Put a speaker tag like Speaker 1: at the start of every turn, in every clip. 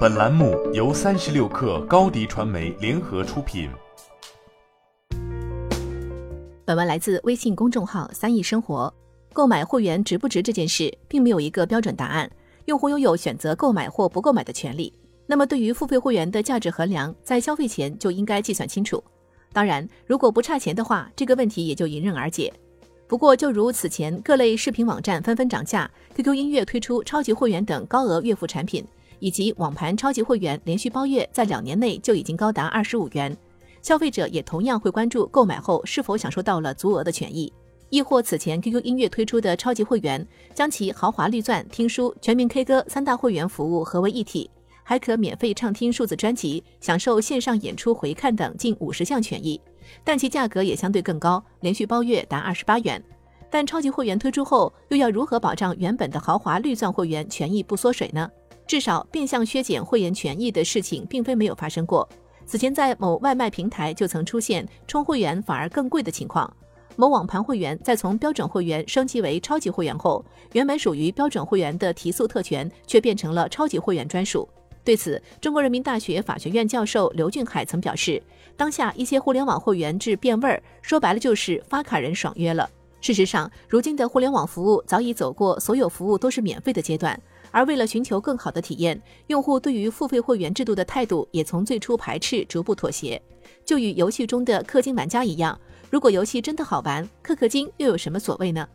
Speaker 1: 本栏目由三十六氪高低传媒联合出品。
Speaker 2: 本文来自微信公众号“三亿生活”。购买会员值不值这件事，并没有一个标准答案，用户拥有选择购买或不购买的权利。那么，对于付费会员的价值衡量，在消费前就应该计算清楚。当然，如果不差钱的话，这个问题也就迎刃而解。不过，就如此前各类视频网站纷纷涨价，QQ 音乐推出超级会员等高额月付产品，以及网盘超级会员连续包月在两年内就已经高达二十五元，消费者也同样会关注购买后是否享受到了足额的权益。亦或此前 QQ 音乐推出的超级会员，将其豪华绿钻、听书、全民 K 歌三大会员服务合为一体。还可免费畅听数字专辑，享受线上演出回看等近五十项权益，但其价格也相对更高，连续包月达二十八元。但超级会员推出后，又要如何保障原本的豪华绿钻会员权益不缩水呢？至少变相削减会员权益的事情，并非没有发生过。此前在某外卖平台就曾出现充会员反而更贵的情况。某网盘会员在从标准会员升级为超级会员后，原本属于标准会员的提速特权，却变成了超级会员专属。对此，中国人民大学法学院教授刘俊海曾表示，当下一些互联网会员制变味儿，说白了就是发卡人爽约了。事实上，如今的互联网服务早已走过所有服务都是免费的阶段，而为了寻求更好的体验，用户对于付费会员制度的态度也从最初排斥逐步妥协。就与游戏中的氪金玩家一样，如果游戏真的好玩，氪氪金又有什么所谓呢？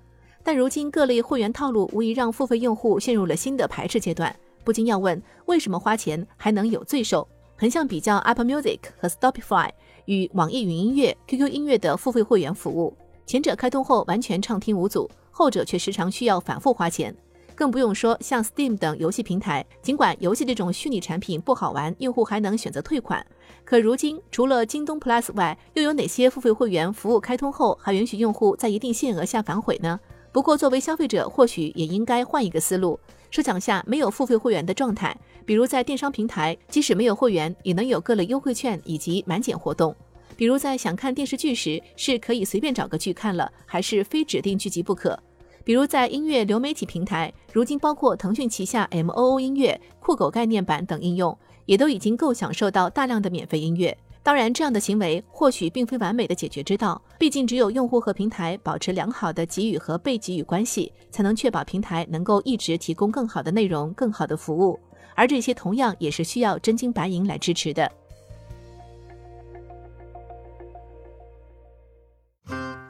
Speaker 2: 但如今各类会员套路无疑让付费用户陷入了新的排斥阶段。不禁要问，为什么花钱还能有罪受？横向比较 Apple Music 和 Spotify 与网易云音乐、QQ 音乐的付费会员服务，前者开通后完全畅听无阻，后者却时常需要反复花钱。更不用说像 Steam 等游戏平台，尽管游戏这种虚拟产品不好玩，用户还能选择退款。可如今，除了京东 Plus 外，又有哪些付费会员服务开通后还允许用户在一定限额下反悔呢？不过，作为消费者，或许也应该换一个思路。设想下没有付费会员的状态，比如在电商平台，即使没有会员，也能有各类优惠券以及满减活动。比如在想看电视剧时，是可以随便找个剧看了，还是非指定剧集不可？比如在音乐流媒体平台，如今包括腾讯旗下 M O O 音乐、酷狗概念版等应用，也都已经够享受到大量的免费音乐。当然，这样的行为或许并非完美的解决之道。毕竟，只有用户和平台保持良好的给予和被给予关系，才能确保平台能够一直提供更好的内容、更好的服务。而这些同样也是需要真金白银来支持的。